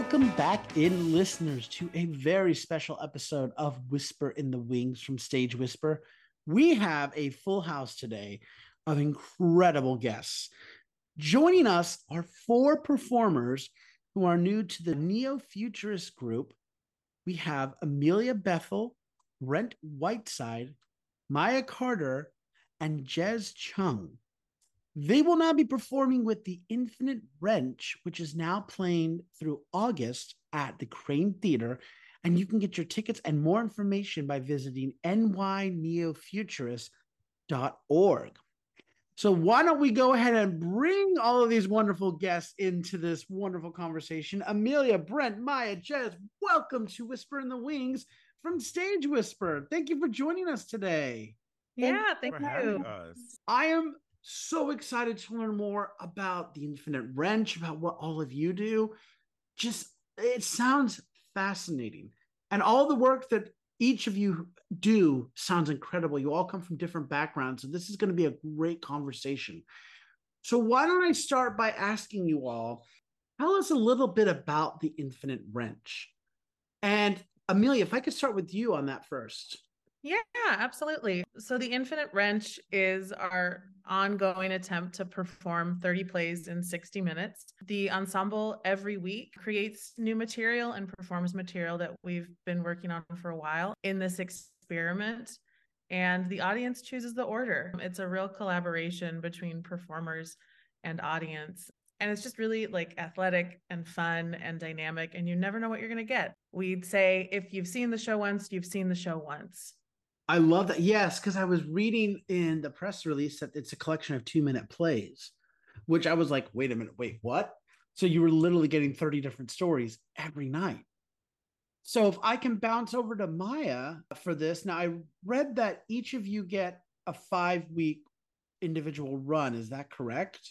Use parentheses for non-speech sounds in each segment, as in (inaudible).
Welcome back in, listeners, to a very special episode of Whisper in the Wings from Stage Whisper. We have a full house today of incredible guests. Joining us are four performers who are new to the Neo Futurist group. We have Amelia Bethel, Brent Whiteside, Maya Carter, and Jezz Chung. They will now be performing with the Infinite Wrench, which is now playing through August at the Kraine Theater. And you can get your tickets and more information by visiting nyneofuturist.org. So, why don't we go ahead and bring all of these wonderful guests into this wonderful conversation? Amelia, Brent, Maya, Jezz, welcome to Whisper in the Wings from Stage Whisper. Thank you for joining us today. Yeah, thank for you. having us. I am so excited to learn more about the Infinite Wrench, about what all of you do. Just, it sounds fascinating. And all the work that each of you do sounds incredible. You all come from different backgrounds. So this is going to be a great conversation. So, why don't I start by asking you all tell us a little bit about the Infinite Wrench? And Amelia, if I could start with you on that first. Yeah, absolutely. So the Infinite Wrench is our ongoing attempt to perform 30 plays in 60 minutes. The ensemble every week creates new material and performs material that we've been working on for a while in this experiment. And the audience chooses the order. It's a real collaboration between performers and audience. And it's just really like athletic and fun and dynamic, and you never know what you're going to get. We'd say if you've seen the show once, you've seen the show once. I love that. Yes, because I was reading in the press release that it's a collection of two minute plays, which I was like, wait a minute, wait, what? So you were literally getting 30 different stories every night. So if I can bounce over to Maya for this, now I read that each of you get a five week individual run. Is that correct?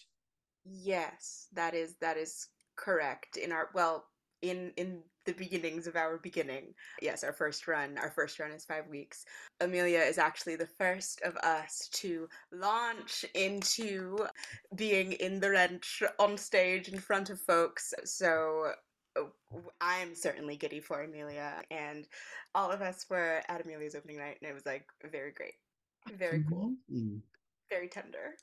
Yes, that is that is correct. In our well, in in the beginnings of our beginning. Yes, our first run. Our first run is five weeks. Amelia is actually the first of us to launch into being in the wrench on stage in front of folks. So I'm certainly giddy for Amelia, and all of us were at Amelia's opening night, and it was like very great, very cool, Mhm. very tender.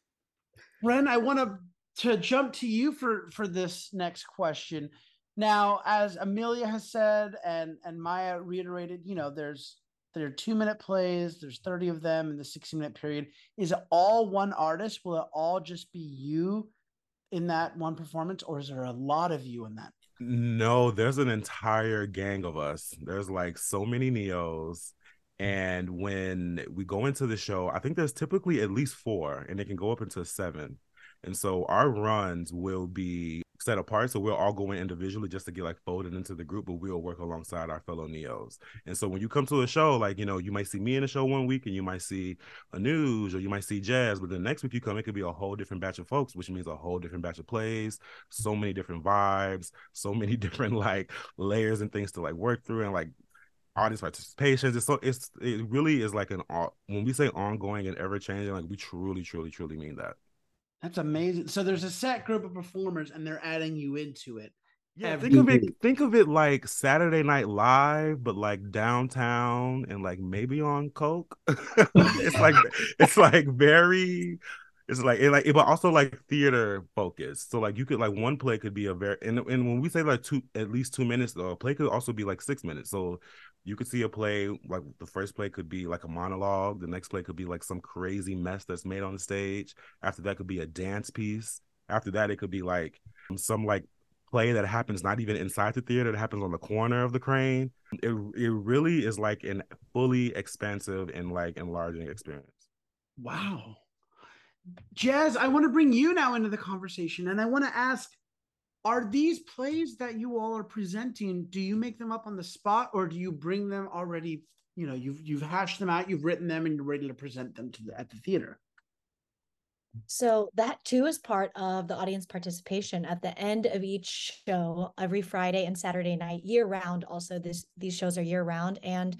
Brent, I want to to jump to you for for this next question. Now, as Amelia has said, and and Maya reiterated, you know, there's there are two minute plays. There's thirty of them in the sixty minute period. Is it all one artist? Will it all just be you in that one performance, or is there a lot of you in that? No, there's an entire gang of us. There's like so many Neos. And when we go into the show, I think there's typically at least four, and it can go up into seven. And so our runs will be set apart. So we'll all go in individually just to get like folded into the group, but we'll work alongside our fellow Neos. And so when you come to a show, like, you know, you might see me in a show one week and you might see a news or you might see Jezz, but the next week you come, it could be a whole different batch of folks, which means a whole different batch of plays, so many different vibes, so many (laughs) different like layers and things to like work through and like audience participations. It's so it's it really is like an when we say ongoing and ever changing, like we truly, truly, truly mean that. That's amazing. So there's a set group of performers, and they're adding you into it. Yeah, every think of it. week. Think of it like Saturday Night Live, but like downtown and like maybe on coke. (laughs) it's like (laughs) it's like very. It's like it like it, but also like theater focused. So like you could like one play could be a very and and when we say like two at least two minutes, though, a play could also be like six minutes. So you could see a play like the first play could be like a monologue, the next play could be like some crazy mess that's made on the stage. After that could be a dance piece. After that, it could be like some like play that happens not even inside the theater that happens on the corner of the Kraine it, it really is like an fully expansive and like enlarging experience Wow. Jezz, I want to bring you now into the conversation and I want to ask are these plays that you all are presenting do you make them up on the spot or do you bring them already you know you've you've hashed them out you've written them and you're ready to present them to the, at the theater So that too is part of the audience participation at the end of each show, every Friday and Saturday night, year round. Also, this these shows are year round, and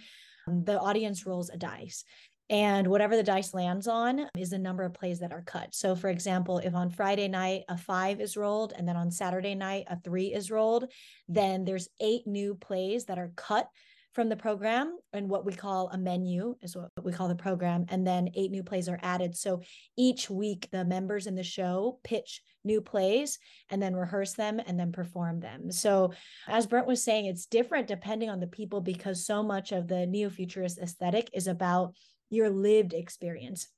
um, the audience rolls a dice. And whatever the dice lands on is the number of plays that are cut. So, for example, if on Friday night a five is rolled and then on Saturday night a three is rolled, then there's eight new plays that are cut from the program and what we call a menu is what we call the program and then eight new plays are added so each week the members in the show pitch new plays and then rehearse them and then perform them so as brent was saying it's different depending on the people because so much of the neo-futurist aesthetic is about your lived experience.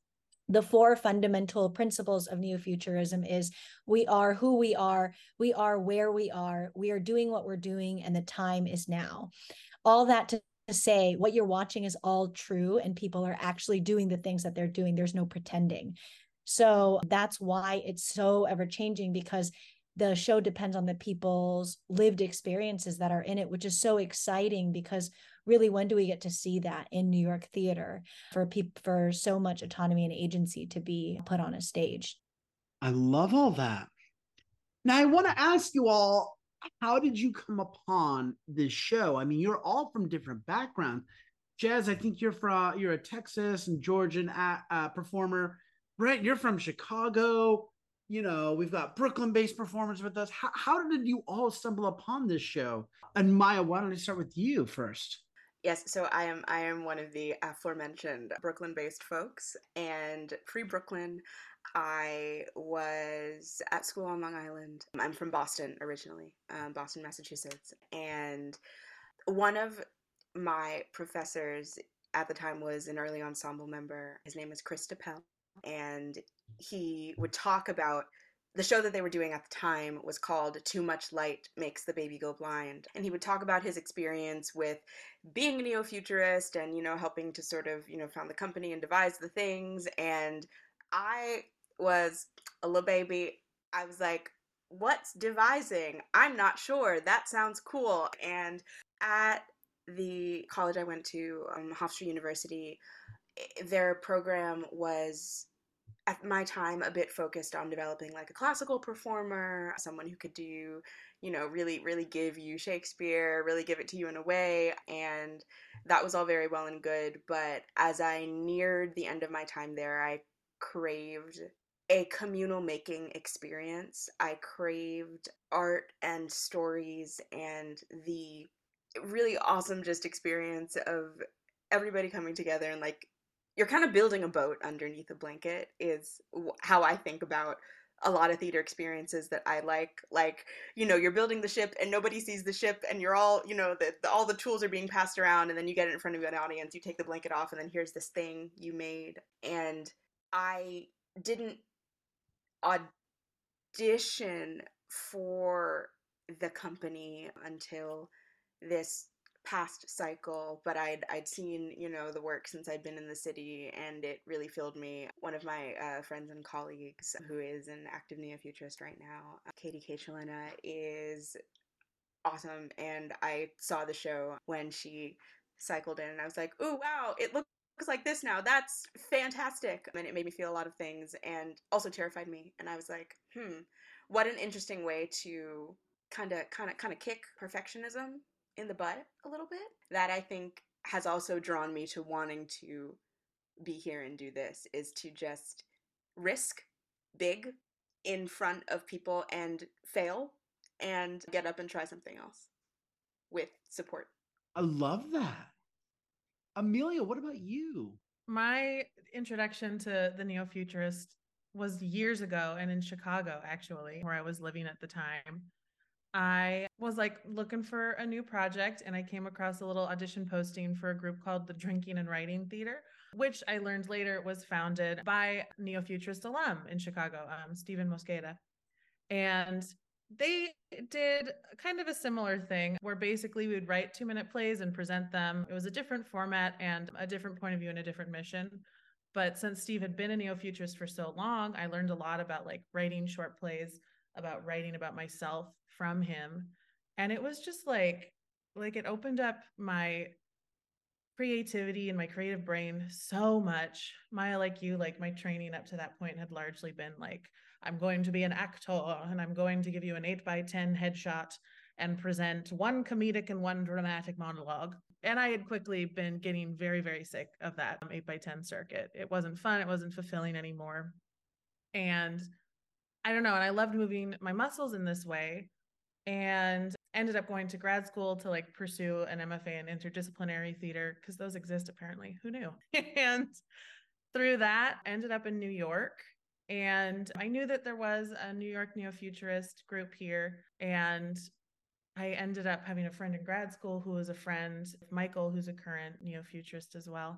The four fundamental principles of neo-futurism is we are who we are we are where we are we are doing what we're doing and the time is now. All that to say what you're watching is all true and people are actually doing the things that they're doing. There's no pretending. So that's why it's so ever changing because the show depends on the people's lived experiences that are in it which is so exciting because really when do we get to see that in new york theater for people for so much autonomy and agency to be put on a stage i love all that now i want to ask you all how did you come upon this show? I mean, you're all from different backgrounds. Jezz, I think you're from you're a Texas and Georgian uh, performer. Brent, you're from Chicago. You know, we've got Brooklyn-based performers with us. How, how did you all stumble upon this show? And Maya, why don't I start with you first? Yes, so I am I am one of the aforementioned Brooklyn-based folks, and pre-Brooklyn, I was at school on Long Island. I'm from Boston originally, um, Boston, Massachusetts. And one of my professors at the time was an early ensemble member. His name is Chris DePell. And he would talk about the show that they were doing at the time was called Too Much Light Makes the Baby Go Blind. And he would talk about his experience with being a neo futurist and, you know, helping to sort of, you know, found the company and devise the things. And I was a little baby. I was like, what's devising? I'm not sure. That sounds cool. And at the college I went to, um, Hofstra University, their program was at my time a bit focused on developing like a classical performer someone who could do you know really really give you shakespeare really give it to you in a way and that was all very well and good but as i neared the end of my time there i craved a communal making experience. I craved art and stories and the really awesome just experience of everybody coming together and like you're kind of building a boat underneath a blanket is how I think about a lot of theater experiences that I like. Like, you know, you're building the ship and nobody sees the ship, and you're all, you know, the, all the tools are being passed around, and then you get it in front of an audience, you take the blanket off, and then here's this thing you made. And I didn't audition for the company until this past cycle but i'd i'd seen you know the work since i'd been in the city and it really filled me one of my uh, friends and colleagues who is an active neo-futurist right now katie Kachalina, is awesome and i saw the show when she cycled in and i was like oh wow it looks like this now. That's fantastic. And it made me feel a lot of things and also terrified me. And I was like, hmm, what an interesting way to kind of kind of kind of kick perfectionism in the butt a little bit. That I think has also drawn me to wanting to be here and do this is to just risk big in front of people and fail and get up and try something else with support. I love that. Amelia, what about you? My introduction to the neo futurist was years ago and in Chicago, actually, where I was living at the time. I was like looking for a new project and I came across a little audition posting for a group called the Drinking and Writing Theater, which I learned later was founded by neo futurist alum in Chicago, um, Stephen Mosqueda. And they did kind of a similar thing where basically we would write two minute plays and present them. It was a different format and a different point of view and a different mission. But since Steve had been a neo futurist for so long, I learned a lot about like writing short plays, about writing about myself from him. And it was just like, like it opened up my creativity and my creative brain so much. Maya, like you, like my training up to that point had largely been like I'm going to be an actor and I'm going to give you an 8 by 10 headshot and present one comedic and one dramatic monologue. and I had quickly been getting very, very sick of that um, 8 by 10 circuit. It wasn't fun. It wasn't fulfilling anymore. And I don't know. And I loved moving my muscles in this way and ended up going to grad school to like pursue an MFA in interdisciplinary theater because those exist apparently. Who knew? (laughs) and through that, ended up in New York. And I knew that there was a New York neo futurist group here. And I ended up having a friend in grad school who was a friend, Michael, who's a current neo futurist as well.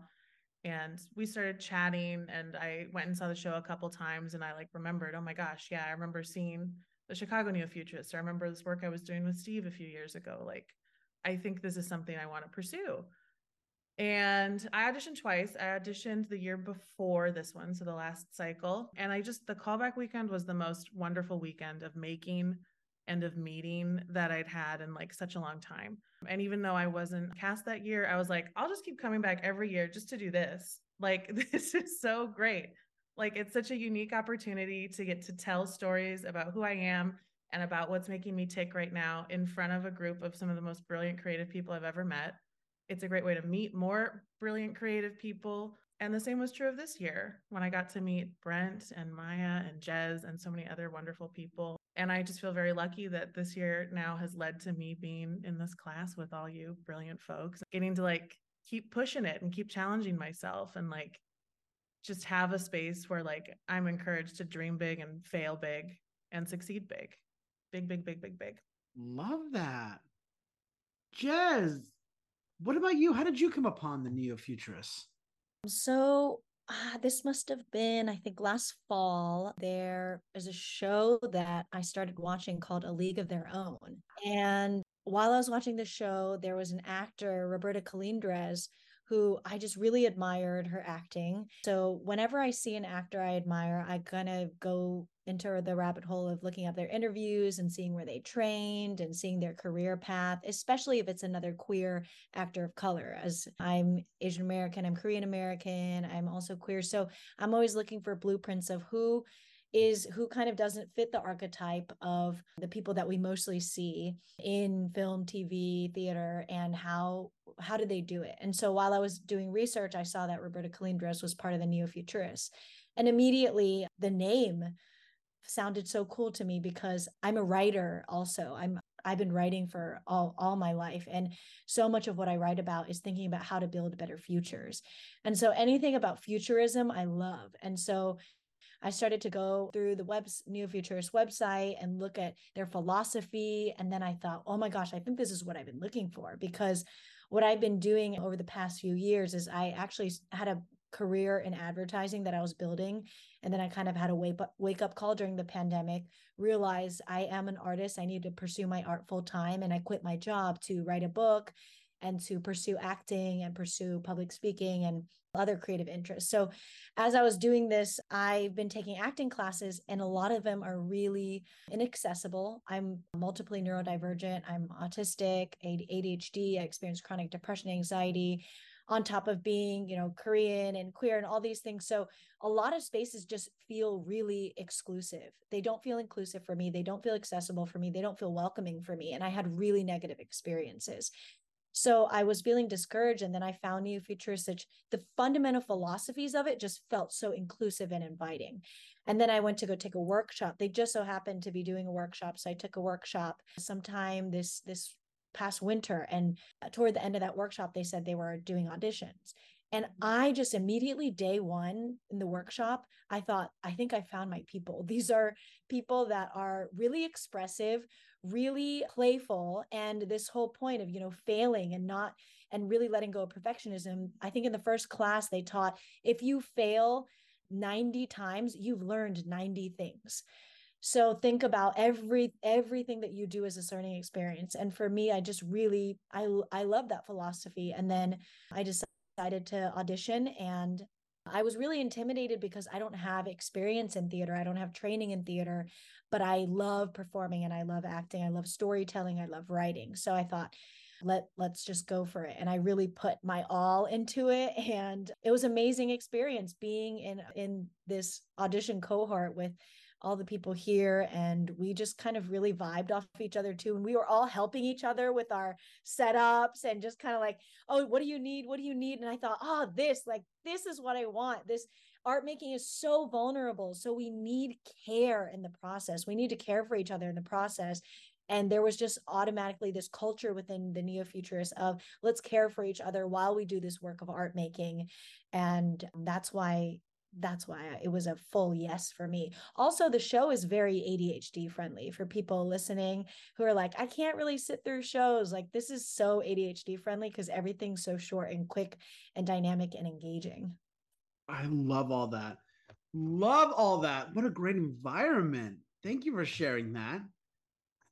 And we started chatting, and I went and saw the show a couple times. And I like remembered, oh my gosh, yeah, I remember seeing the Chicago Neo Futurists. I remember this work I was doing with Steve a few years ago. Like, I think this is something I want to pursue. And I auditioned twice. I auditioned the year before this one, so the last cycle. And I just, the callback weekend was the most wonderful weekend of making and of meeting that I'd had in like such a long time. And even though I wasn't cast that year, I was like, I'll just keep coming back every year just to do this. (laughs) Like, this is so great. Like, it's such a unique opportunity to get to tell stories about who I am and about what's making me tick right now in front of a group of some of the most brilliant creative people I've ever met. It's a great way to meet more brilliant creative people. And the same was true of this year when I got to meet Brent and Maya and Jezz and so many other wonderful people and I just feel very lucky that this year now has led to me being in this class with all you brilliant folks, getting to like keep pushing it and keep challenging myself and like just have a space where like I'm encouraged to dream big and fail big and succeed big. Big, big, big, big, big. Love that. Jezz, what about you? How did you come upon the neo futurists? So ah, this must have been, I think, last fall. There is a show that I started watching called A League of Their Own. And while I was watching the show, there was an actor, Roberta Colindrez, who I just really admired her acting. So whenever I see an actor I admire, I kind of go into the rabbit hole of looking up their interviews and seeing where they trained and seeing their career path, especially if it's another queer actor of color. As I'm Asian American, I'm Korean American, I'm also queer. So I'm always looking for blueprints of who is who kind of doesn't fit the archetype of the people that we mostly see in film tv theater and how how do they do it and so while i was doing research i saw that roberta colindrez was part of the neo-futurists and immediately the name sounded so cool to me because i'm a writer also i'm I've been writing for all, all my life. And so much of what I write about is thinking about how to build better futures. And so anything about futurism, I love. And so I started to go through the web's Neo Futurist website and look at their philosophy. And then I thought, oh my gosh, I think this is what I've been looking for because what I've been doing over the past few years is I actually had a career in advertising that I was building. And then I kind of had a wake up, wake up call during the pandemic, realize I am an artist. I need to pursue my art full time. And I quit my job to write a book and to pursue acting and pursue public speaking and other creative interests. So, as I was doing this, I've been taking acting classes, and a lot of them are really inaccessible. I'm multiply neurodivergent, I'm autistic, ADHD, I experience chronic depression, anxiety. On top of being, you know, Korean and queer and all these things. So, a lot of spaces just feel really exclusive. They don't feel inclusive for me. They don't feel accessible for me. They don't feel welcoming for me. And I had really negative experiences. So I was feeling discouraged. And then I found Neo Futuristic. The fundamental philosophies of it just felt so inclusive and inviting. And then I went to go take a workshop. They just so happened to be doing a workshop. So I took a workshop sometime this this past winter. And uh, toward the end of that workshop, they said they were doing auditions. And mm-hmm. I just immediately, day one in the workshop, I thought, I think I found my people. (laughs) These are people that are really expressive, really playful. And this whole point of, you know, failing and not, and really letting go of perfectionism. I think in the first class, they taught if you fail 90 times, you've learned 90 things. So think about every everything that you do as a learning experience. And for me, I just really I I love that philosophy. And then I decided to audition and I was really intimidated because I don't have experience in theater. I don't have training in theater, but I love performing and I love acting. I love storytelling. I love writing. So I thought, let let's just go for it and i really put my all into it and it was amazing experience being in in this audition cohort with all the people here and we just kind of really vibed off each other too and we were all helping each other with our setups and just kind of like oh what do you need? What do you need? And i thought oh this like this is what i want. This art making is so vulnerable so we need care in the process. We need to care for each other in the process. And there was just automatically this culture within the neo-futurists of let's care for each other while we do this work of art making. And that's why that's why it was a full yes for me. Also, the show is very ADHD friendly for people listening who are like, I can't really sit through shows. Like, this is so ADHD friendly because everything's so short and quick and dynamic and engaging. I love all that. Love all that. What a great environment. Thank you for sharing that.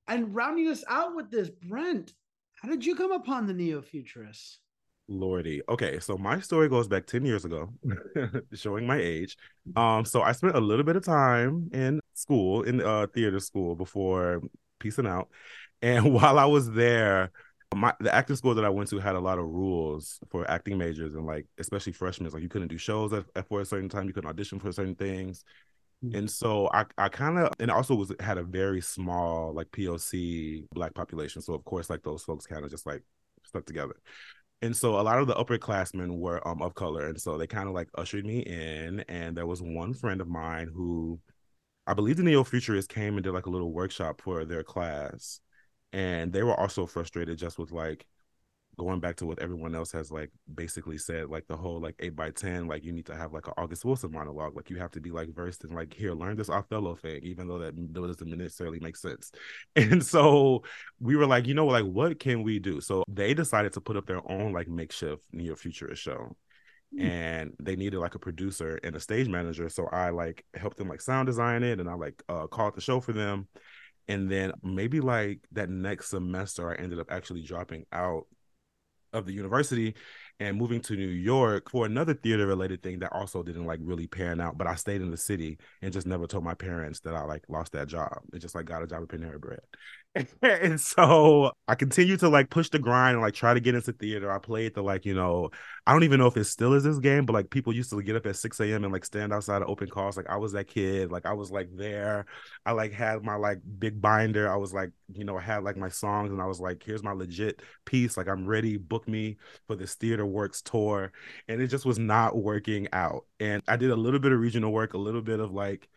And rounding us out with this, Brent, how did you come upon the neo futurists? Lordy. Okay, so my story goes back 10 years ago, (laughs) (laughs) showing my age. Um, so I spent a little bit of time in school, in uh theater school before piecing out. (laughs) And while I was there, my the acting school that I went to had a lot of rules for acting majors and like especially freshmen. Like you couldn't do shows at, at for a certain time, you couldn't audition for certain things. Mm-hmm. And so I, I kind of and also was had a very small like POC black population. So of course like those folks kind of just like stuck together and so a lot of the upperclassmen were um of color and so they kind of like ushered me in and there was one friend of mine who i believe the neo-futurists came and did like a little workshop for their class and they were also frustrated just with like going back to what everyone else has like basically said, like the whole like eight by ten, like you need to have like an August Wilson monologue, like you have to be like versed in like here, learn this Othello thing, even though that doesn't necessarily make sense. (laughs) And so we were like, you know, like what can we do? So they decided to put up their own like makeshift neo futurist show. Mm. And they needed like a producer and a stage manager. So I like helped them like sound design it and I like uh called the show for them. And then maybe like that next semester, I ended up actually dropping out of the university and moving to New York for another theater related thing that also didn't like really pan out. But I stayed in the city and just never told my parents that I like lost that job. It just like got a job at Panera Bread. (laughs) and so I continue to like push the grind and like try to get into theater. I played the like, you know, I don't even know if it still is this game, but like people used to get up at 6 a.m. and like stand outside of open calls. Like I was that kid. Like I was like there. I like had my like big binder. I was like, you know, I had like my songs and I was like, here's my legit piece. Like I'm ready. Book me for this theater works tour. And it just was not working out. And I did a little bit of regional work, a little bit of like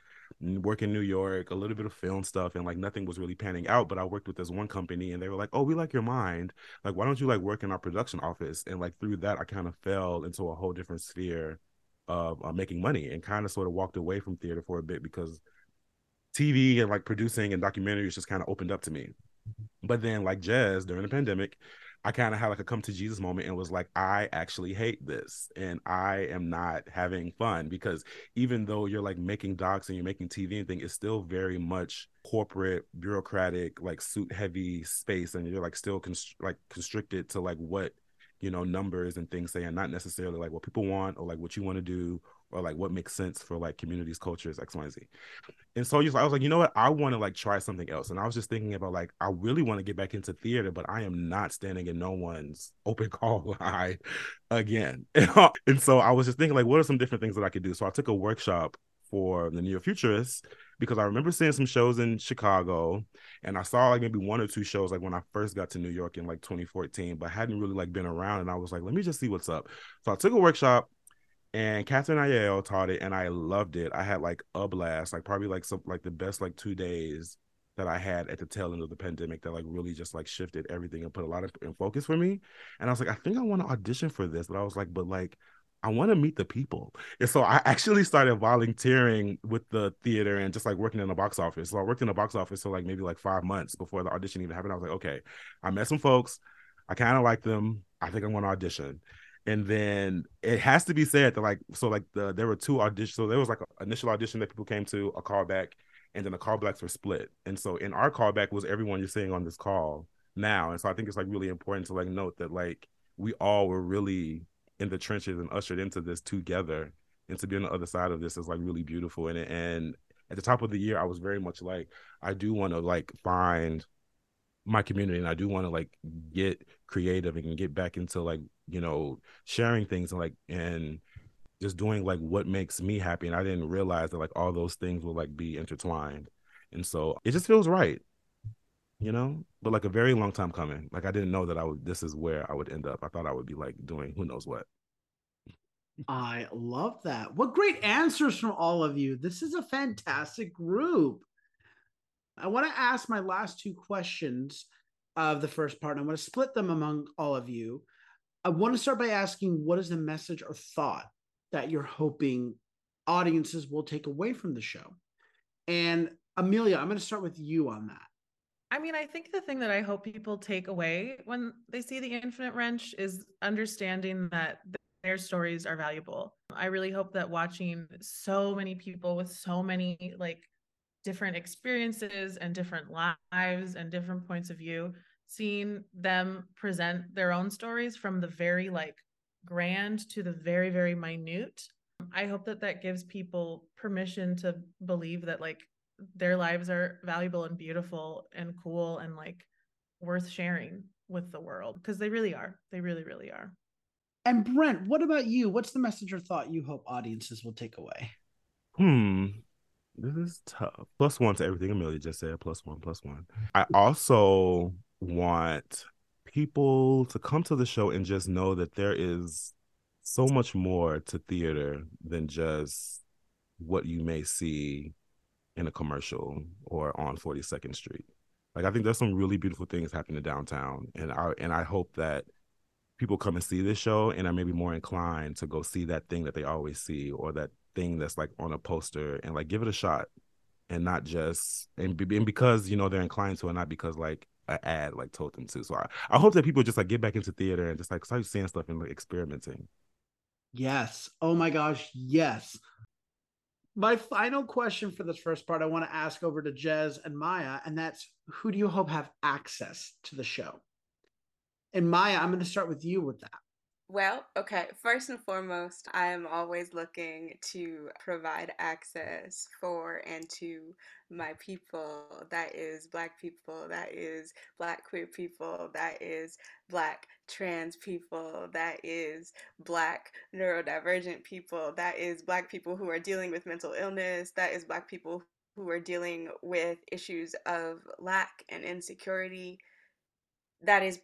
work in New York, a little bit of film stuff, and like nothing was really panning out. But I worked with this one company, and they were like, "Oh, we like your mind. Like, why don't you like work in our production office?" And like through that, I kind of fell into a whole different sphere of uh, making money, and kind of sort of walked away from theater for a bit because TV and like producing and documentaries just kind of opened up to me. But then, like Jezz during the pandemic, I kind of had like a come to Jesus moment and was like, I actually hate this and I am not having fun because even though you're like making docs and you're making TV and thing, it's still very much corporate, bureaucratic, like suit heavy space, and you're like still const- like constricted to like what you know numbers and things say, and not necessarily like what people want or like what you want to do or like what makes sense for like communities, cultures, X, Y, and Z. And so I was like, you know what? I want to like try something else. And I was just thinking about like, I really want to get back into theater, but I am not standing in no one's (laughs) open call (laughs) line again. (laughs) and so I was just thinking like, what are some different things that I could do? So I took a workshop for the neo futurists because I remember seeing some shows in Chicago and I saw like maybe one or two shows like when I first got to New York in like 2014, but hadn't really like been around. And I was like, let me just see what's up. So I took a workshop and Catherine Aiello taught it, and I loved it. I had like a blast, like probably like some like the best like two days that I had at the tail end of the pandemic that like really just like shifted everything and put a lot of in focus for me. And I was like, I think I want to audition for this, but I was like, but like I want to meet the people. And so I actually started volunteering with the theater and just like working in the box office. So I worked in the box office for like maybe like five months before the audition even happened. I was like, okay, I met some folks. I kind of like them. I think I'm going to audition and then it has to be said that like so like the there were two auditions so there was like an initial audition that people came to a callback and then the callbacks were split. And so in our callback was everyone you're seeing on this call now. And so i think it's like really important to like note that like we all were really in the trenches and ushered into this together. And to be on the other side of this is like really beautiful. And and at the top of the year i was very much like i do want to like find my community and I do want to like get creative and get back into like, you know, sharing things and like and just doing like what makes me happy. And I didn't realize that like all those things will like be intertwined. And so it just feels right, you know, but like a very long time coming. Like I didn't know that I would, this is where I would end up. I thought I would be like doing who knows what. I love that. What great answers from all of you. This is a fantastic group. I want to ask my last two questions of the first part. And I'm going to split them among all of you. I want to start by asking what is the message or thought that you're hoping audiences will take away from the show? And Amelia, I'm going to start with you on that. I mean, I think the thing that I hope people take away when they see the Infinite Wrench is understanding that their stories are valuable. I really hope that watching so many people with so many like different experiences and different lives and different points of view, seeing them present their own stories from the very like grand to the very, very minute. I hope that that gives people permission to believe that like their lives are valuable and beautiful and cool and like worth sharing with the world because they really are. They really, really are. And Brent, what about you? What's the message or thought you hope audiences will take away? Hmm. This is tough. Plus one to everything Amelia just said. Plus one, plus one. I also want people to come to the show and just know that there is so much more to theater than just what you may see in a commercial or on 42nd Street. Like I think there's some really beautiful things happening downtown and I and I hope that people come and see this show and are maybe more inclined to go see that thing that they always see or that thing that's like on a poster and like give it a shot and not just and, be, and because you know they're inclined to and not because like an ad like told them to. So I, I hope that people just like get back into theater and just like start seeing stuff and like experimenting. Yes. Oh my gosh yes. My final question for this first part i want to ask over to jezz and maya and that's who do you hope have access to the show? And Maya, I'm going to start with you with that. Well, okay. First and foremost, I am always looking to provide access for and to my people. That is Black people, that is Black queer people, that is Black trans people, that is Black neurodivergent people, that is Black people who are dealing with mental illness, that is Black people who are dealing with issues of lack and insecurity. That is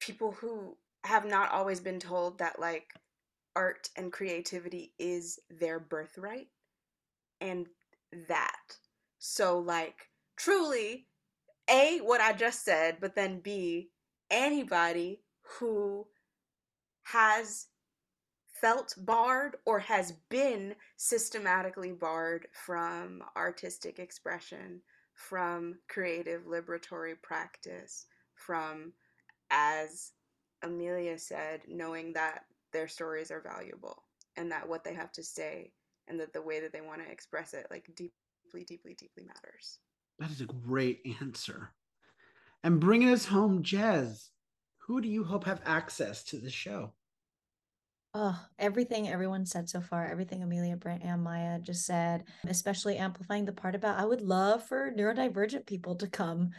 people who have not always been told that like art and creativity is their birthright and that. So like truly a what i just said but then b anybody who has felt barred or has been systematically barred from artistic expression from creative liberatory practice from as Amelia said, knowing that their stories are valuable and that what they have to say and that the way that they want to express it like deeply, deeply, deeply matters. That is a great answer. And bringing us home, Jezz, who do you hope have access to the show? Oh, everything everyone said so far, everything Amelia, Brent, and Maya just said, especially amplifying the part about I would love for neurodivergent people to come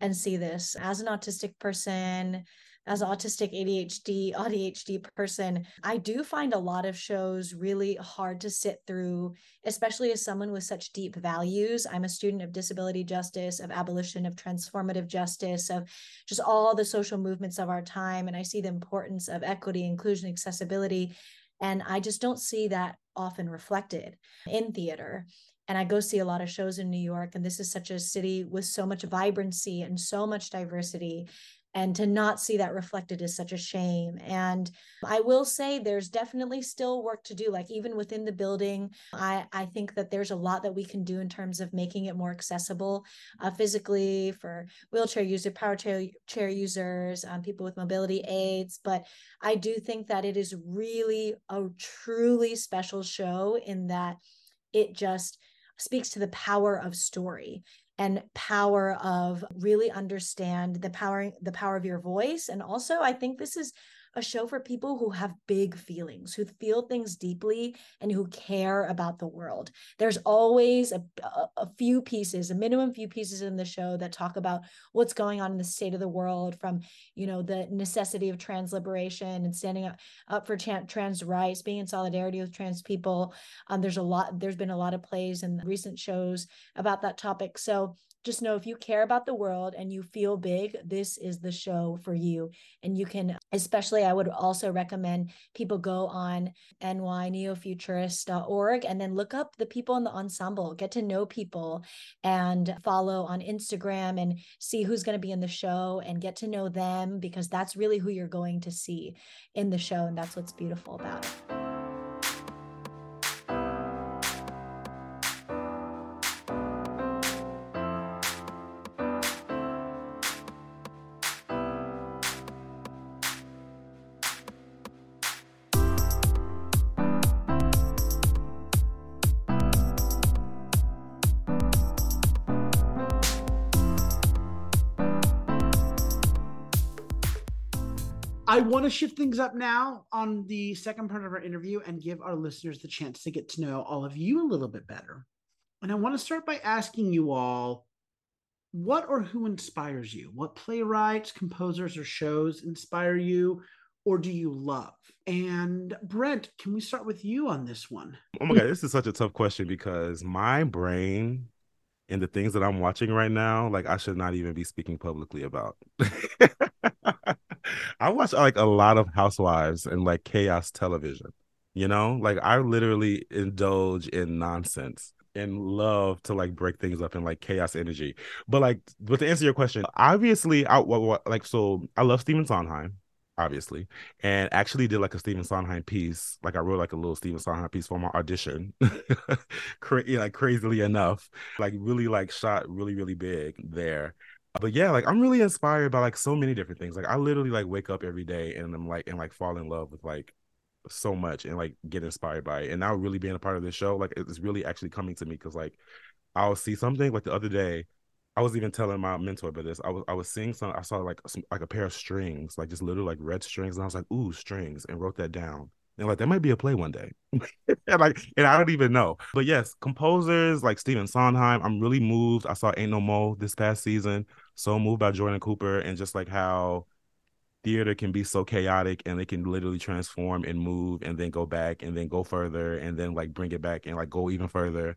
and see this as an autistic person as autistic ADHD, ADHD person, I do find a lot of shows really hard to sit through, especially as someone with such deep values. I'm a student of disability justice, of abolition, of transformative justice, of just all the social movements of our time. And I see the importance of equity, inclusion, accessibility. And I just don't see that often reflected in theater and I go see a lot of shows in New York. And this is such a city with so much vibrancy and so much diversity. And to not see that reflected is such a shame. And I will say there's definitely still work to do. Like even within the building, I, I think that there's a lot that we can do in terms of making it more accessible uh, physically for wheelchair users, power chair, chair users, um, people with mobility aids. But I do think that it is really a truly special show in that it just speaks to the power of story and power of really understand the power the power of your voice. And also i think this is a show for people who have big feelings, who feel things deeply, and who care about the world. There's always a, a, a few pieces, a minimum few pieces in the show that talk about what's going on in the state of the world, from you know the necessity of trans liberation and standing up, up for trans rights, being in solidarity with trans people. Um, there's a lot. There's been a lot of plays and recent shows about that topic. So just know if you care about the world and you feel big, this is the show for you. And you can, especially, I would also recommend people go on nyneofuturist.org and then look up the people in the ensemble, get to know people and follow on Instagram and see who's going to be in the show and get to know them because that's really who you're going to see in the show. And that's what's beautiful about it. I want to shift things up now on the second part of our interview and give our listeners the chance to get to know all of you a little bit better. And I want to start by asking you all what or who inspires you? What playwrights, composers, or shows inspire you or do you love? And Brent, can we start with you on this one? Oh my God, this is such a tough question because my brain and the things that I'm watching right now, like I should not even be speaking publicly about. (laughs) I watch like a lot of housewives and like chaos television. You know, like I literally indulge in nonsense and love to like break things up in like chaos energy. But like, but to answer your question, obviously, I what, what, like so I love Stephen Sondheim, obviously, and actually did like a Stephen Sondheim piece. Like I wrote like a little Stephen Sondheim piece for my audition. (laughs) Cra- like crazily enough, like really like shot really really big there but yeah, like I'm really inspired by like so many different things. Like I literally like wake up every day and I'm like and like fall in love with like so much and like get inspired by it. And now really being a part of this show, like it's really actually coming to me because like I'll see something like the other day. I was even telling my mentor about this. I was I was seeing some. I saw like some, like a pair of strings, like just little like red strings, and I was like, "Ooh, strings," and wrote that down. And like that might be a play one day. and (laughs) like and I don't even know. But yes, composers like Stephen Sondheim, I'm really moved. I saw Ain't No Mo this past season. So moved by Jordan Cooper and just like how theater can be so chaotic and they can literally transform and move and then go back and then go further and then like bring it back and like go even further.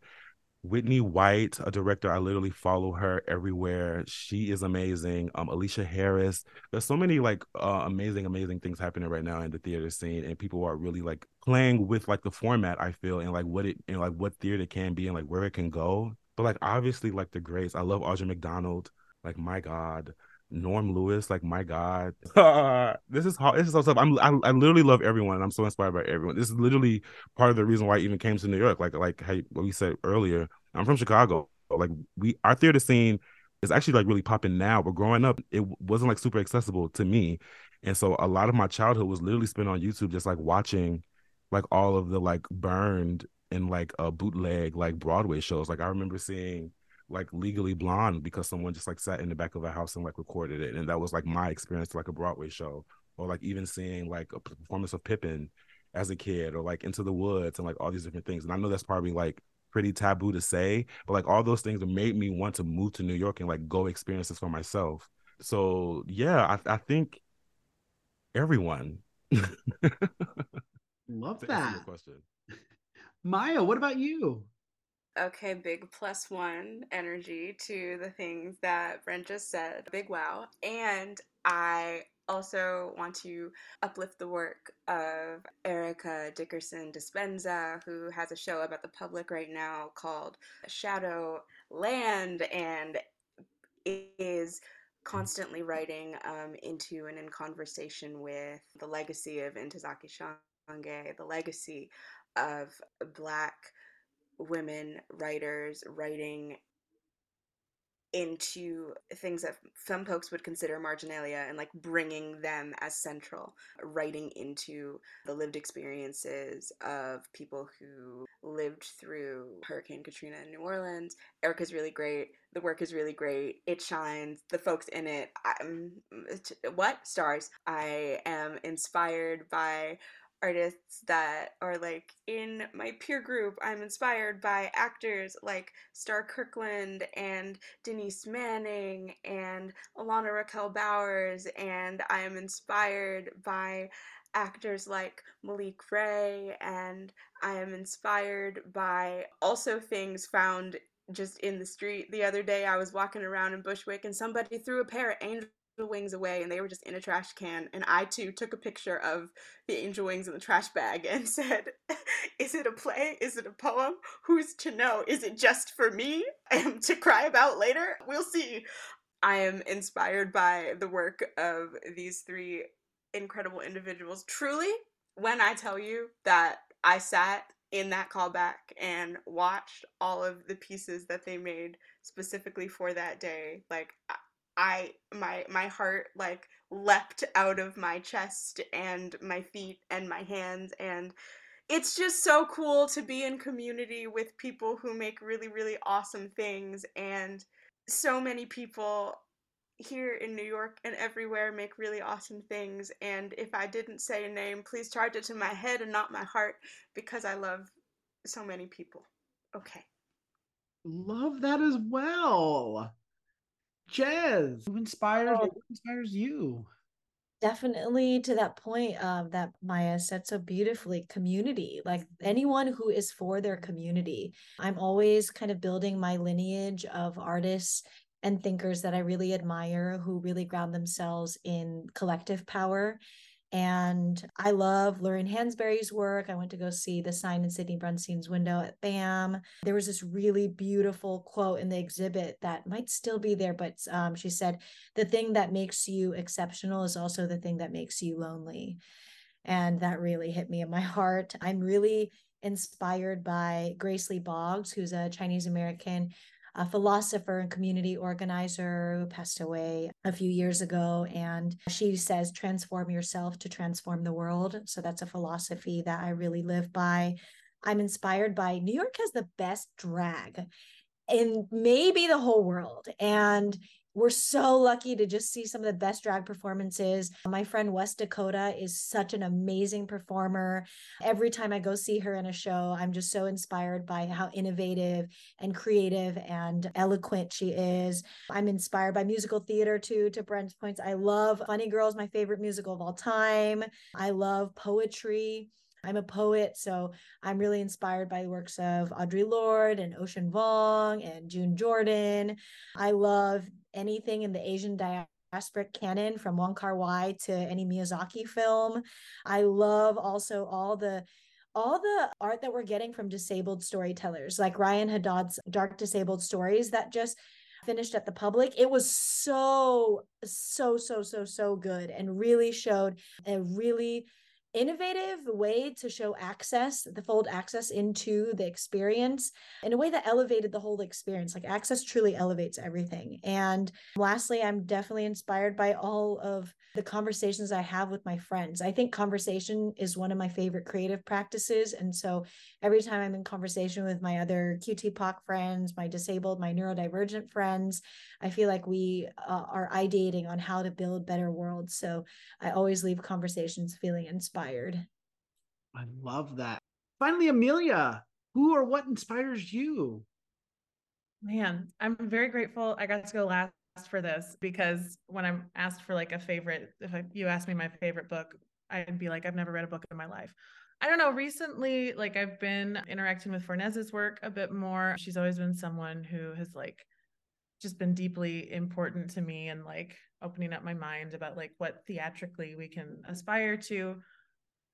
Whitney White, a director, I literally follow her everywhere. She is amazing. Um, Aleshea Harris. There's so many like uh, amazing, amazing things happening right now in the theater scene, and people are really like playing with like the format. I feel and like what it and like what theater can be and like where it can go. But like obviously, like the greats. I love Audra McDonald. Like my God, Norm Lewis, like my God, (laughs) this is hard. This is so tough. I'm I, I literally love everyone. And I'm so inspired by everyone. This is literally part of the reason why I even came to New York. Like like how what we said earlier. I'm from Chicago. Like we our theater scene is actually like really popping now. But growing up, it wasn't like super accessible to me, and so a lot of my childhood was literally spent on YouTube, just like watching like all of the like burned and like a uh, bootleg like Broadway shows. Like I remember seeing like legally blonde because someone just like sat in the back of a house and like recorded it and that was like my experience like a broadway show or like even seeing like a performance of pippin as a kid or like into the woods and like all these different things and i know that's probably like pretty taboo to say but like all those things made me want to move to new york and like go experience this for myself. So yeah i, I think everyone (laughs) love that. question. (laughs) Maya what about you Okay, big plus one energy to the things that Brent just said. Big wow. And I also want to uplift the work of Erica Dickerson Dispenza, who has a show about the public right now called Shadow Land and is constantly writing um, into and in conversation with the legacy of Ntozake Shange, the legacy of Black women writers writing into things that some folks would consider marginalia and like bringing them as central, writing into the lived experiences of people who lived through Hurricane Katrina in New Orleans. Erika's really great. The work is really great. It shines. The folks in it, I'm, what? Stars. I am inspired by artists that are like in my peer group. I'm inspired by actors like Star Kirkland and Denise Manning and Alana Raquel Bowers, and I am inspired by actors like Malik Ray, and I am inspired by also things found just in the street. The other day, I was walking around in Bushwick, and somebody threw a pair of angel wings away and they were just in a trash can and i too took a picture of the angel wings in the trash bag (laughs) and said is it a play? Is it a poem? Who's to know? Is it just for me? (laughs) And to cry about later? We'll see. I am inspired by the work of these three incredible individuals. Truly when i tell you that i sat in that callback and watched all of the pieces that they made specifically for that day like I my my heart like leapt out of my chest and my feet and my hands and it's just so cool to be in community with people who make really really awesome things and so many people here in New York and everywhere make really awesome things and if I didn't say a name please charge it to my head and not my heart because I love so many people. Okay. Love that as well. Jezz, who inspires Oh. who inspires you? definitely to that point um, that Maya said so beautifully community like anyone who is for their community I'm always kind of building my lineage of artists and thinkers that I really admire who really ground themselves in collective power and I love Lorraine Hansberry's work. I went to go see the sign in Sidney Brustein's window at BAM. There was this really beautiful quote in the exhibit that might still be there, but um, she said, The thing that makes you exceptional is also the thing that makes you lonely. And that really hit me in my heart. I'm really inspired by Grace Lee Boggs, who's a Chinese American a philosopher and community organizer who passed away a few years ago. And she says, transform yourself to transform the world. So that's a philosophy that I really live by. I'm inspired by New York has the best drag in maybe the whole world. And we're so lucky to just see some of the best drag performances. My friend West Dakota is such an amazing performer. Every time I go see her in a show, I'm just so inspired by how innovative and creative and eloquent she is. I'm inspired by musical theater too, to Brent's points. I love Funny Girls, my favorite musical of all time. I love poetry. I'm a poet, so I'm really inspired by the works of Audre Lorde and Ocean Vuong and June Jordan. I love anything in the Asian diasporic canon from Wong Kar Wai to any Miyazaki film. I love also all the all the art that we're getting from disabled storytellers like Ryan Haddad's Dark Disabled Stories that just finished at the public it was so so so so so good and really showed a really innovative way to show access, the fold access into the experience in a way that elevated the whole experience. Like access truly elevates everything. And lastly, I'm definitely inspired by all of the conversations I have with my friends. I think conversation is one of my favorite creative practices. And so every time I'm in conversation with my other QT POC friends, my disabled, my neurodivergent friends, I feel like we uh, are ideating on how to build better worlds. So I always leave conversations feeling inspired. I love that. Finally, Amelia, who or what inspires you? Man, I'm very grateful I got to go last for this because when I'm asked for like a favorite, if I, you ask me my favorite book, I'd be like, I've never read a book in my life. I don't know. Recently, like I've been interacting with Fornés's work a bit more. She's always been someone who has like just been deeply important to me and like opening up my mind about like what theatrically we can aspire to.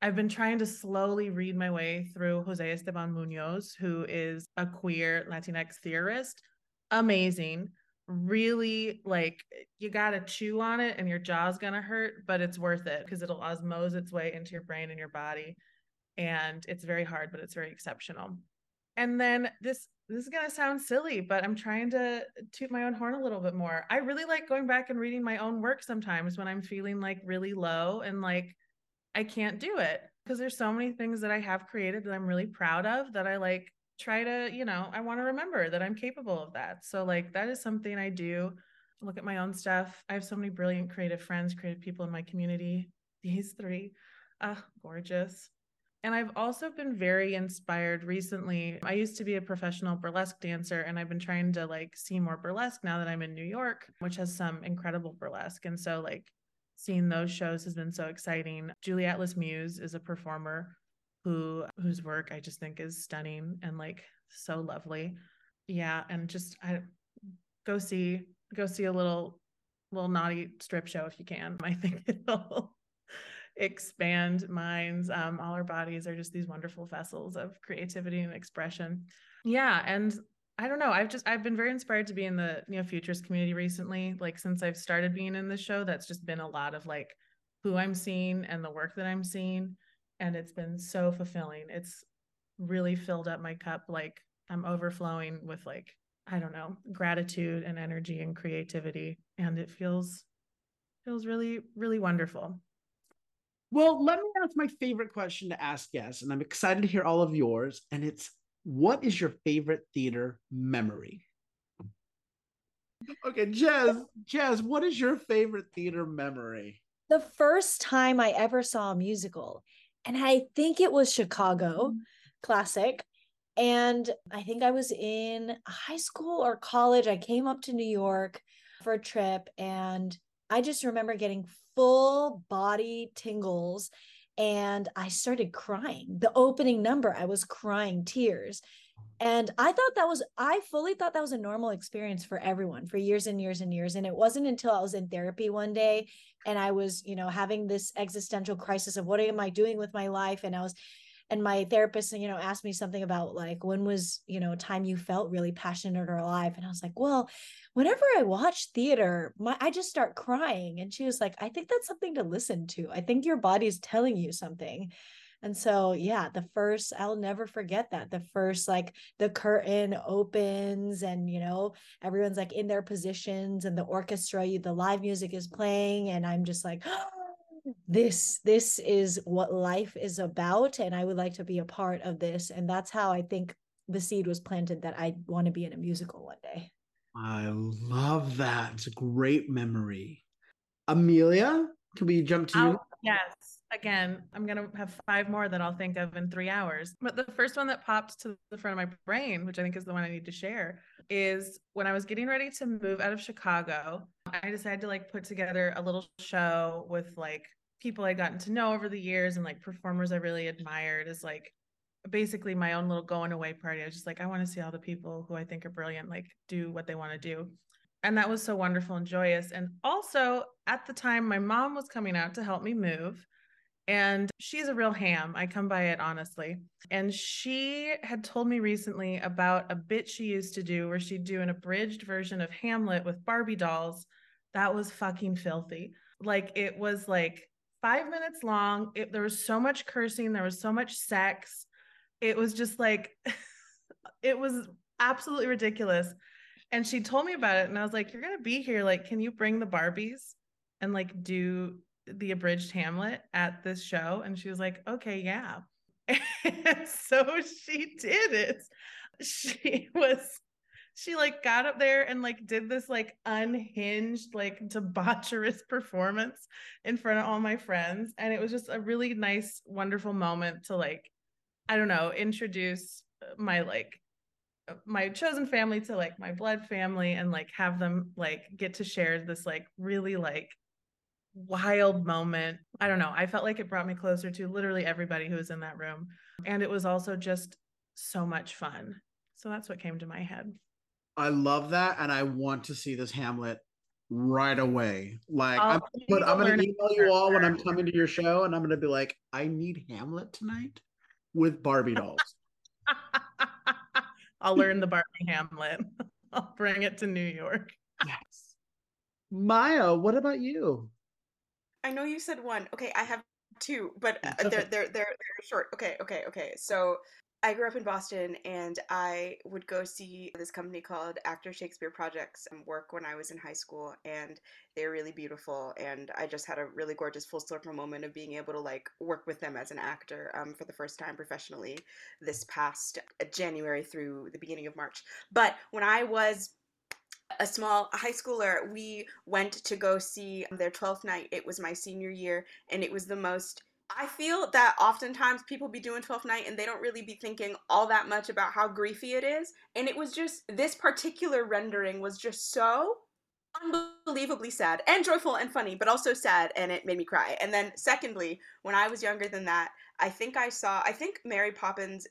I've been trying to slowly read my way through Jose Esteban Munoz, who is a queer Latinx theorist. Amazing. Really, like, you got to chew on it and your jaw's going to hurt, but it's worth it because it'll osmose its way into your brain and your body. And it's very hard, but it's very exceptional. And then this this is going to sound silly, but I'm trying to toot my own horn a little bit more. I really like going back and reading my own work sometimes when I'm feeling like really low and like I can't do it because there's so many things that I have created that I'm really proud of that I like try to, you know, I want to remember that I'm capable of that. So like that is something I do. Look at my own stuff. I have so many brilliant creative friends, creative people in my community. (laughs) These three, ah, uh, gorgeous. And I've also been very inspired recently. I used to be a professional burlesque dancer and I've been trying to like see more burlesque now that I'm in New York, which has some incredible burlesque. And so like seeing those shows has been so exciting. Julie Atlas Muz is a performer who whose work I just think is stunning and like so lovely. Yeah, and just I go see go see a little little naughty strip show if you can. (laughs) I think it'll expand minds. Um, all our bodies are just these wonderful vessels of creativity and expression. Yeah, and I don't know. I've just I've been very inspired to be in the Neo-Futurists community recently. Like since I've started being in the show, that's just been a lot of like who I'm seeing and the work that I'm seeing, and it's been so fulfilling. It's really filled up my cup. Like I'm overflowing with like I don't know gratitude and energy and creativity, and it feels feels really really wonderful. Well, let me ask my favorite question to ask guests, and I'm excited to hear all of yours. And it's what is your favorite theater memory? Okay, Jezz, Jezz, what is your favorite theater memory? The first time I ever saw a musical, and I think it was Chicago, classic. And I think I was in high school or college. I came up to New York for a trip, and I just remember getting full body tingles and I started crying. The opening number, I was crying tears. And I thought that was, I fully thought that was a normal experience for everyone for years and years and years. And it wasn't until I was in therapy one day and I was, you know, having this existential crisis of what am I doing with my life? And I was and my therapist you know asked me something about like when was you know a time you felt really passionate or alive? And i was like well whenever i watch theater my i just start crying. And she was like i think that's something to listen to. I think your body's telling you something. And so yeah the first i'll never forget that. The first like the curtain opens and you know everyone's like in their positions and the orchestra the live music is playing and i'm just like this this is what life is about and i would like to be a part of this and that's how i think the seed was planted that i want to be in a musical one day. I love that. It's a great memory. Amelia can we jump to you? Yes. Again i'm gonna have five more that i'll think of in three hours. But the first one that popped to the front of my brain which i think is the one i need to share is when i was getting ready to move out of chicago i decided to like put together a little show with like people I'd gotten to know over the years and like performers I really admired is like basically my own little going away party. I was just like, I want to see all the people who I think are brilliant, like do what they want to do. And that was so wonderful and joyous. And also at the time, my mom was coming out to help me move. And she's a real ham. I come by it honestly. And she had told me recently about a bit she used to do where she'd do an abridged version of Hamlet with Barbie dolls. That was fucking filthy. Like it was like five minutes long. It, there was so much cursing, there was so much sex. It was just like, (laughs) it was absolutely ridiculous. And she told me about it, and I was like, You're going to be here. Like, can you bring the Barbies and like do the abridged Hamlet at this show? And she was like, Okay, yeah. (laughs) And so she did it. She (laughs) was she like got up there and like did this like unhinged like debaucherous (laughs) performance in front of all my friends and it was just a really nice wonderful moment to like i don't know introduce uh, my like uh, my chosen family to like my blood family and like have them like get to share this like really like wild moment. I don't know i felt like it brought me closer to literally everybody who was in that room and it was also just so much fun. So that's what came to my head I love that, and I want to see this Hamlet right away. Like I'm, but I'm gonna email you all when I'm coming to your show, and I'm gonna be like, I need Hamlet tonight with Barbie dolls. (laughs) I'll learn the Barbie Hamlet. (laughs) I'll bring it to New York. Yes. Maya, what about you? I know you said one. Okay, I have two, but uh, they're, they're they're they're short. Okay, okay, okay. So I grew up in Boston and I would go see this company called Actors' Shakespeare Project's work when I was in high school and they're really beautiful and I just had a really gorgeous full circle moment of being able to like work with them as an actor um, for the first time professionally this past uh, January through the beginning of March. But when I was a small high schooler, we went to go see their 12th night. It was my senior year and it was the most I feel that oftentimes people be doing 12th night and they don't really be thinking all that much about how griefy it is. And it was just, this particular rendering was just so unbelievably sad and joyful and funny, but also sad and it made me cry. And then, secondly, when I was younger than that, I think I saw, I think Mary Poppins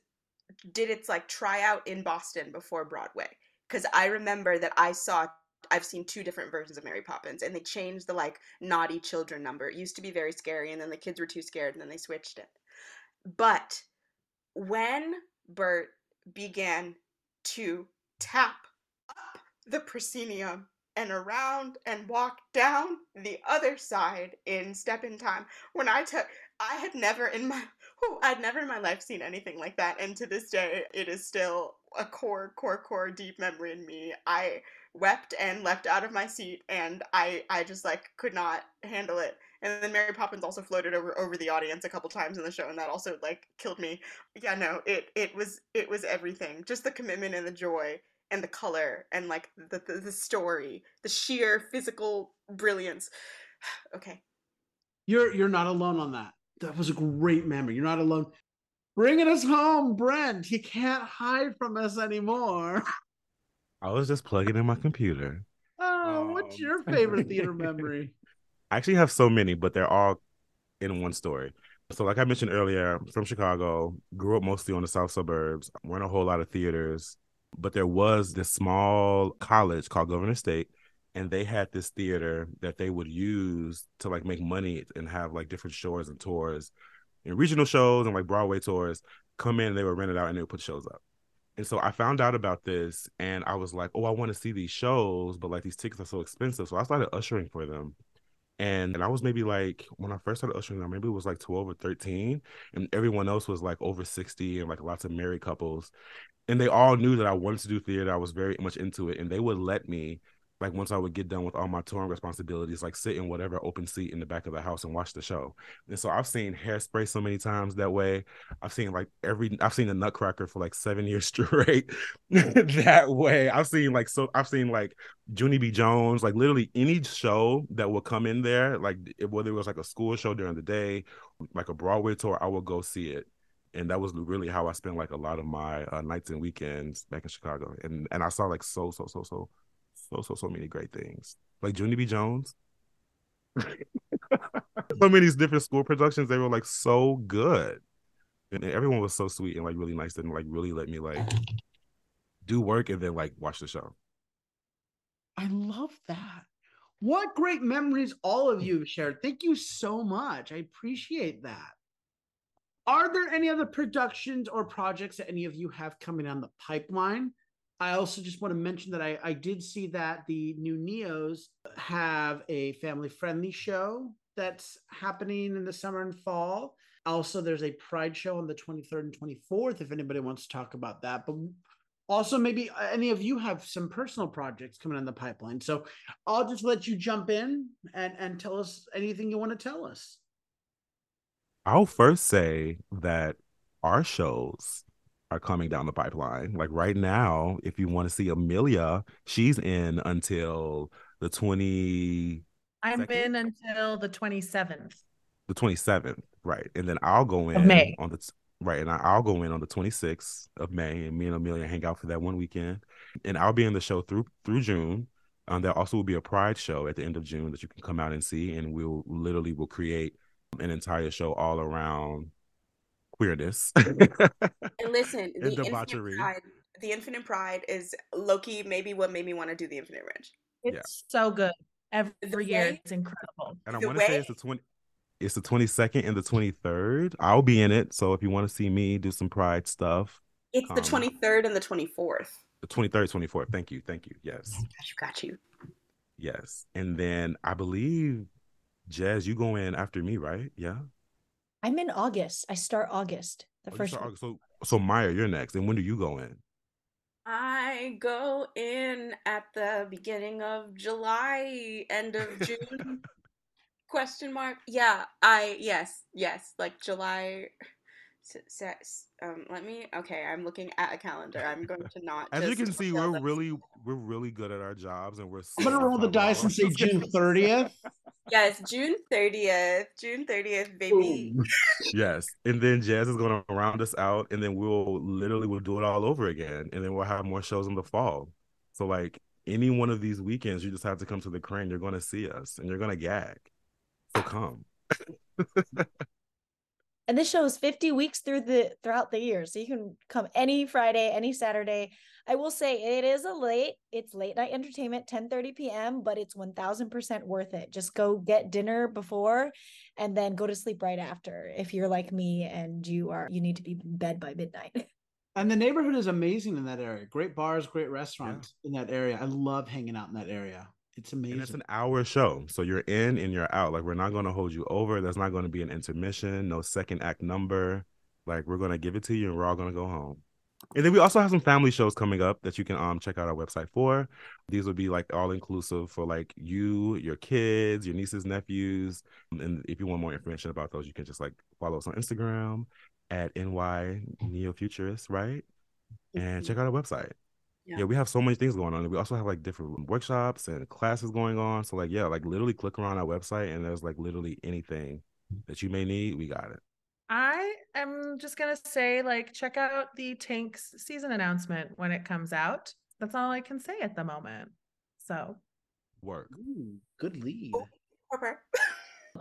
did its like tryout in Boston before Broadway. Because I remember that I saw I've seen two different versions of Mary Poppins, and they changed the like naughty children number. It used to be very scary, and then the kids were too scared, and then they switched it. But when Bert began to tap up the proscenium and around and walk down the other side in step in time, when I took, I had never in my who I'd never in my life seen anything like that, and to this day, it is still a core, core, core deep memory in me. I wept and leapt out of my seat and I I just like could not handle it. And then Mary Poppins also floated over over the audience a couple times in the show and that also like killed me. Yeah, no, it it was it was everything. Just the commitment and the joy and the color and like the the, the story, the sheer physical brilliance. (sighs) okay. You're you're not alone on that. That was a great memory. You're not alone. Bringing us home, Brent. He can't hide from us anymore. (laughs) I was just plugging in my computer. Oh, um, what's your (laughs) favorite theater memory? I actually have so many, but they're all in one story. So, like I mentioned earlier, from Chicago, grew up mostly on the south suburbs, weren't a whole lot of theaters, but there was this small college called Governors State, and they had this theater that they would use to like make money and have like different shows and tours and regional shows and like Broadway tours come in and they would rent it out and they would put shows up. And so I found out about this and I was like, oh, I want to see these shows, but like these tickets are so expensive. So I started ushering for them. And, and I was maybe like, when I first started ushering them, maybe it was like 12 or 13. And everyone else was like over 60 and like lots of married couples. And they all knew that I wanted to do theater. I was very much into it. And they would let me like once I would get done with all my touring responsibilities, like sit in whatever open seat in the back of the house and watch the show. And so I've seen hairspray so many times that way. I've seen like every I've seen the Nutcracker for like seven (laughs) years straight (laughs) that way. I've seen like so I've seen like Junie B. Jones, like literally any show that would come in there, like whether it was like a school show during the day, like a Broadway tour, I would go see it and that was really how I spent like a lot of my uh, nights and weekends back in Chicago. And and I saw like so so so so so so so many great things. Like Junie B. Jones. (laughs) so many different school productions, they were like so good. And everyone was so sweet and like really nice and like really let me like do work and then like watch the show. I love that. What great memories all of you have shared. Thank you so much. I appreciate that. Are there any other productions or projects that any of you have coming on the pipeline? I also just want to mention that I, I did see that the new Neos have a family friendly show that's happening in the summer and fall. Also, there's a Pride show on the 23rd and 24th if anybody wants to talk about that. But also, maybe uh, any of you have some personal projects coming in the pipeline. So I'll just let you jump in and, and tell us anything you want to tell us. I'll first say that our shows are coming down the pipeline. Like right now, if you want to see Amelia, she's in until the 20 I'm in until the 27th. The 27th, right. And then I'll go in May. on the right, and I'll go in on the 26th of May and me and Amelia hang out for that one weekend. And I'll be in the show through through June. Um, there also will be a pride show at the end of June that you can come out and see, and we'll literally will create an entire show all around queerness. (laughs) and (laughs) listen, the infinite pride, the infinite pride is Loki. Maybe what made me want to do the infinite wrench. It's yeah. so good every the year. Way, it's incredible. And I want to say it's the twenty. It's the twenty second and the twenty third. I'll be in it. So if you want to see me do some pride stuff, it's um, the twenty third and the twenty fourth. The twenty third, twenty fourth. Thank you, thank you. Yes. Got you. Got you. Yes, and then I believe Jezz, you go in after me, right? Yeah. I'm in August. I start August. The Oh, first start. August. So, so Maya, you're next. And when do you go in? I go in at the beginning of July, end of (laughs) June. Question mark. Yeah, I yes, yes, like July. S- s- Um, let me. Okay, I'm looking at a calendar. I'm going to not. As you can see, we're them- really we're really good at our jobs, and we're. I'm gonna roll the on top of dice and say. June 30th. (laughs) Yes, June thirtieth. June thirtieth, baby. Boom. (laughs) Yes, and then Jezz is going to round us out, and then we'll literally we'll do it all over again, and then we'll have more shows in the fall. So like any one of these weekends, you just have to come to the Kraine. You're going to see us, and you're going to gag. So come. (laughs) And this show is 50 weeks through the throughout the year. So you can come any Friday, any Saturday. I will say it is a late, it's late night entertainment, 10 30 p.m., but it's 1000% worth it. Just go get dinner before and then go to sleep right after if you're like me and you are you need to be in bed by midnight. (laughs) And the neighborhood is amazing in that area. Great bars, great restaurants in that area. I love hanging out in that area. It's amazing. And it's an hour show. So you're in and you're out. Like we're not going to hold you over. There's not going to be an intermission, no second act number. Like we're going to give it to you and we're all going to go home. And then we also have some family shows coming up that you can um check out our website for. These would be like all inclusive for like you, your kids, your nieces, nephews. And if you want more information about those, you can just like follow us on Instagram at NY Neofuturist, right? And check out our website. Yeah. Yeah, we have so many things going on. We also have like different workshops and classes going on. So like, yeah, like literally click around our website and there's like literally anything mm-hmm. that you may need. We got it. I am just gonna say, like, check out the Tanks season announcement when it comes out. That's all I can say at the moment. So Work. Ooh, good oh, lead. Harper.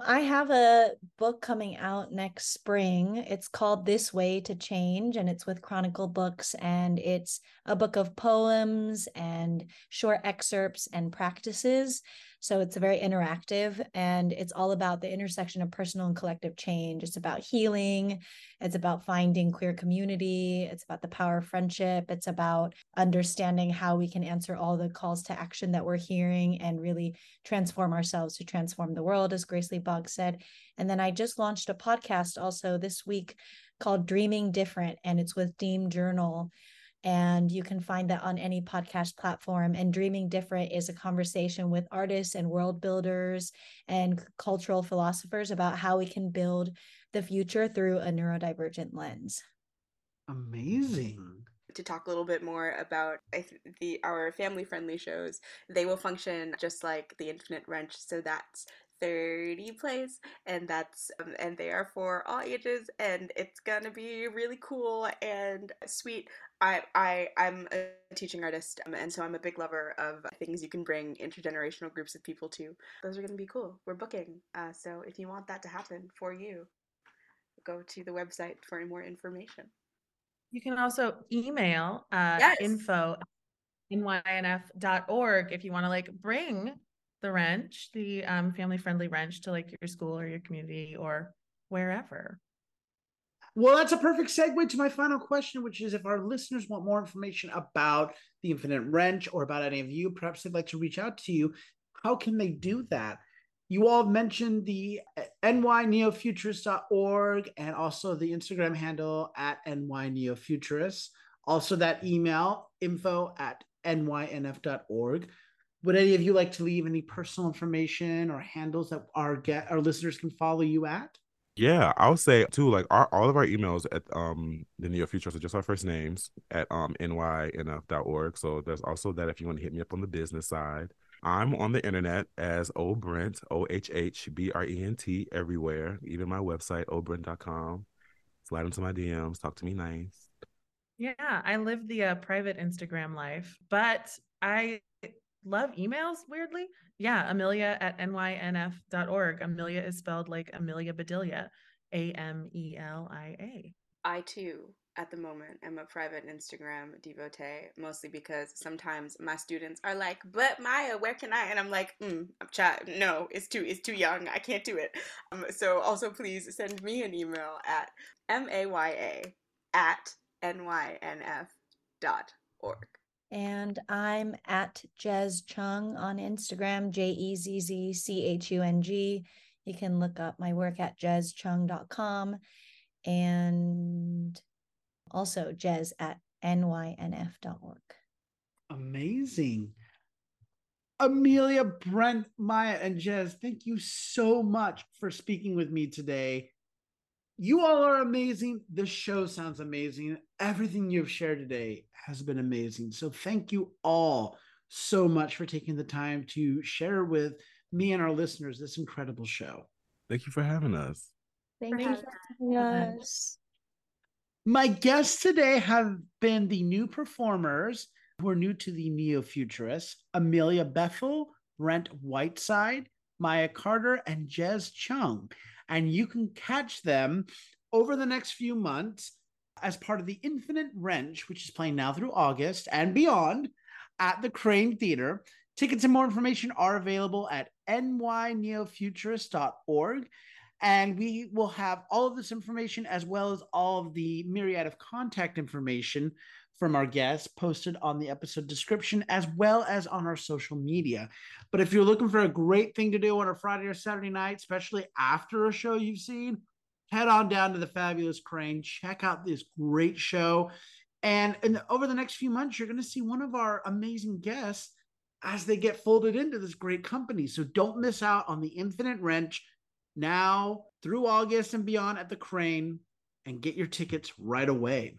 I have a book coming out next spring. It's called This Way to Change, and it's with Chronicle Books. And it's a book of poems and short excerpts and practices. So it's very interactive and it's all about the intersection of personal and collective change. It's about healing, it's about finding queer community, it's about the power of friendship, it's about understanding how we can answer all the calls to action that we're hearing and really transform ourselves to transform the world, as Grace Lee Boggs said. And then I just launched a podcast also this week called Dreaming Different, and it's with Deem Journal. And you can find that on any podcast platform. And Dreaming Different is a conversation with artists and world builders and cultural philosophers about how we can build the future through a neurodivergent lens. Amazing. to talk a little bit more about the our family friendly shows. They will function just like the Infinite Wrench, so that's 30 plays and that's um, and they are for all ages and it's gonna be really cool and sweet. I i i'm a teaching artist um, and so i'm a big lover of things you can bring intergenerational groups of people to. Those are gonna be cool. We're booking uh, so if you want that to happen for you go to the website for more information. You can also email uh Yes. info nynf.org if you want to like bring the wrench, the um, family friendly wrench to like your school or your community or wherever. Well, that's a perfect segue to my final question, which is if our listeners want more information about the Infinite Wrench or about any of you, perhaps they'd like to reach out to you. How can they do that? You all mentioned the uh, nyneofuturist.org and also the Instagram handle at nyneofuturist. Also, that email info at nynf.org. Would any of you like to leave any personal information or handles that our get our listeners can follow you at? Yeah, I'll say too, like our all of our emails at um the near future are just our first names at um nynf.org. So there's also that if you want to hit me up on the business side. I'm on the internet as O Brent, O H H B R E N T everywhere, even my website, ohhbrent.com. Slide into my DMs, talk to me nice. Yeah, I live the uh, private Instagram life, but I love emails weirdly. Yeah, Amelia at nynf.org. Amelia is spelled like Amelia Bedelia, A M E L I A. I too, at the moment, am a private Instagram devotee, mostly because sometimes my students are like, "But Maya, where can I?" And I'm like, mm, "I'm chat. No, it's too, it's too young. I can't do it." Um, so also, please send me an email at maya at nynf dot org. And I'm at Jezz Chung on Instagram, J E Z Z C H U N G. You can look up my work at jezzchung.com. and also Jezz at nynf.org. Amazing. Amelia, Brent, Maya, and Jezz, thank you so much for speaking with me today. You all are amazing. The show sounds amazing. Everything you've shared today has been amazing. So, thank you all so much for taking the time to share with me and our listeners this incredible show. Thank you for having us. Thank you for having us. My guests today have been the new performers who are new to the neo futurists Amelia Bethel, Brent Whiteside, Maya Carter, and Jezz Chung. And you can catch them over the next few months as part of the Infinite Wrench, which is playing now through August and beyond at the Kraine Theater. Tickets and more information are available at nyneofuturist.org. And we will have all of this information as well as all of the myriad of contact information from our guests posted on the episode description as well as on our social media. But if you're looking for a great thing to do on a Friday or Saturday night, especially after a show you've seen, head on down to the Fabulous Kraine, check out this great show. And, over the next few months, you're going to see one of our amazing guests as they get folded into this great company. So don't miss out on the Infinite Wrench now through August and beyond at the Kraine and get your tickets right away.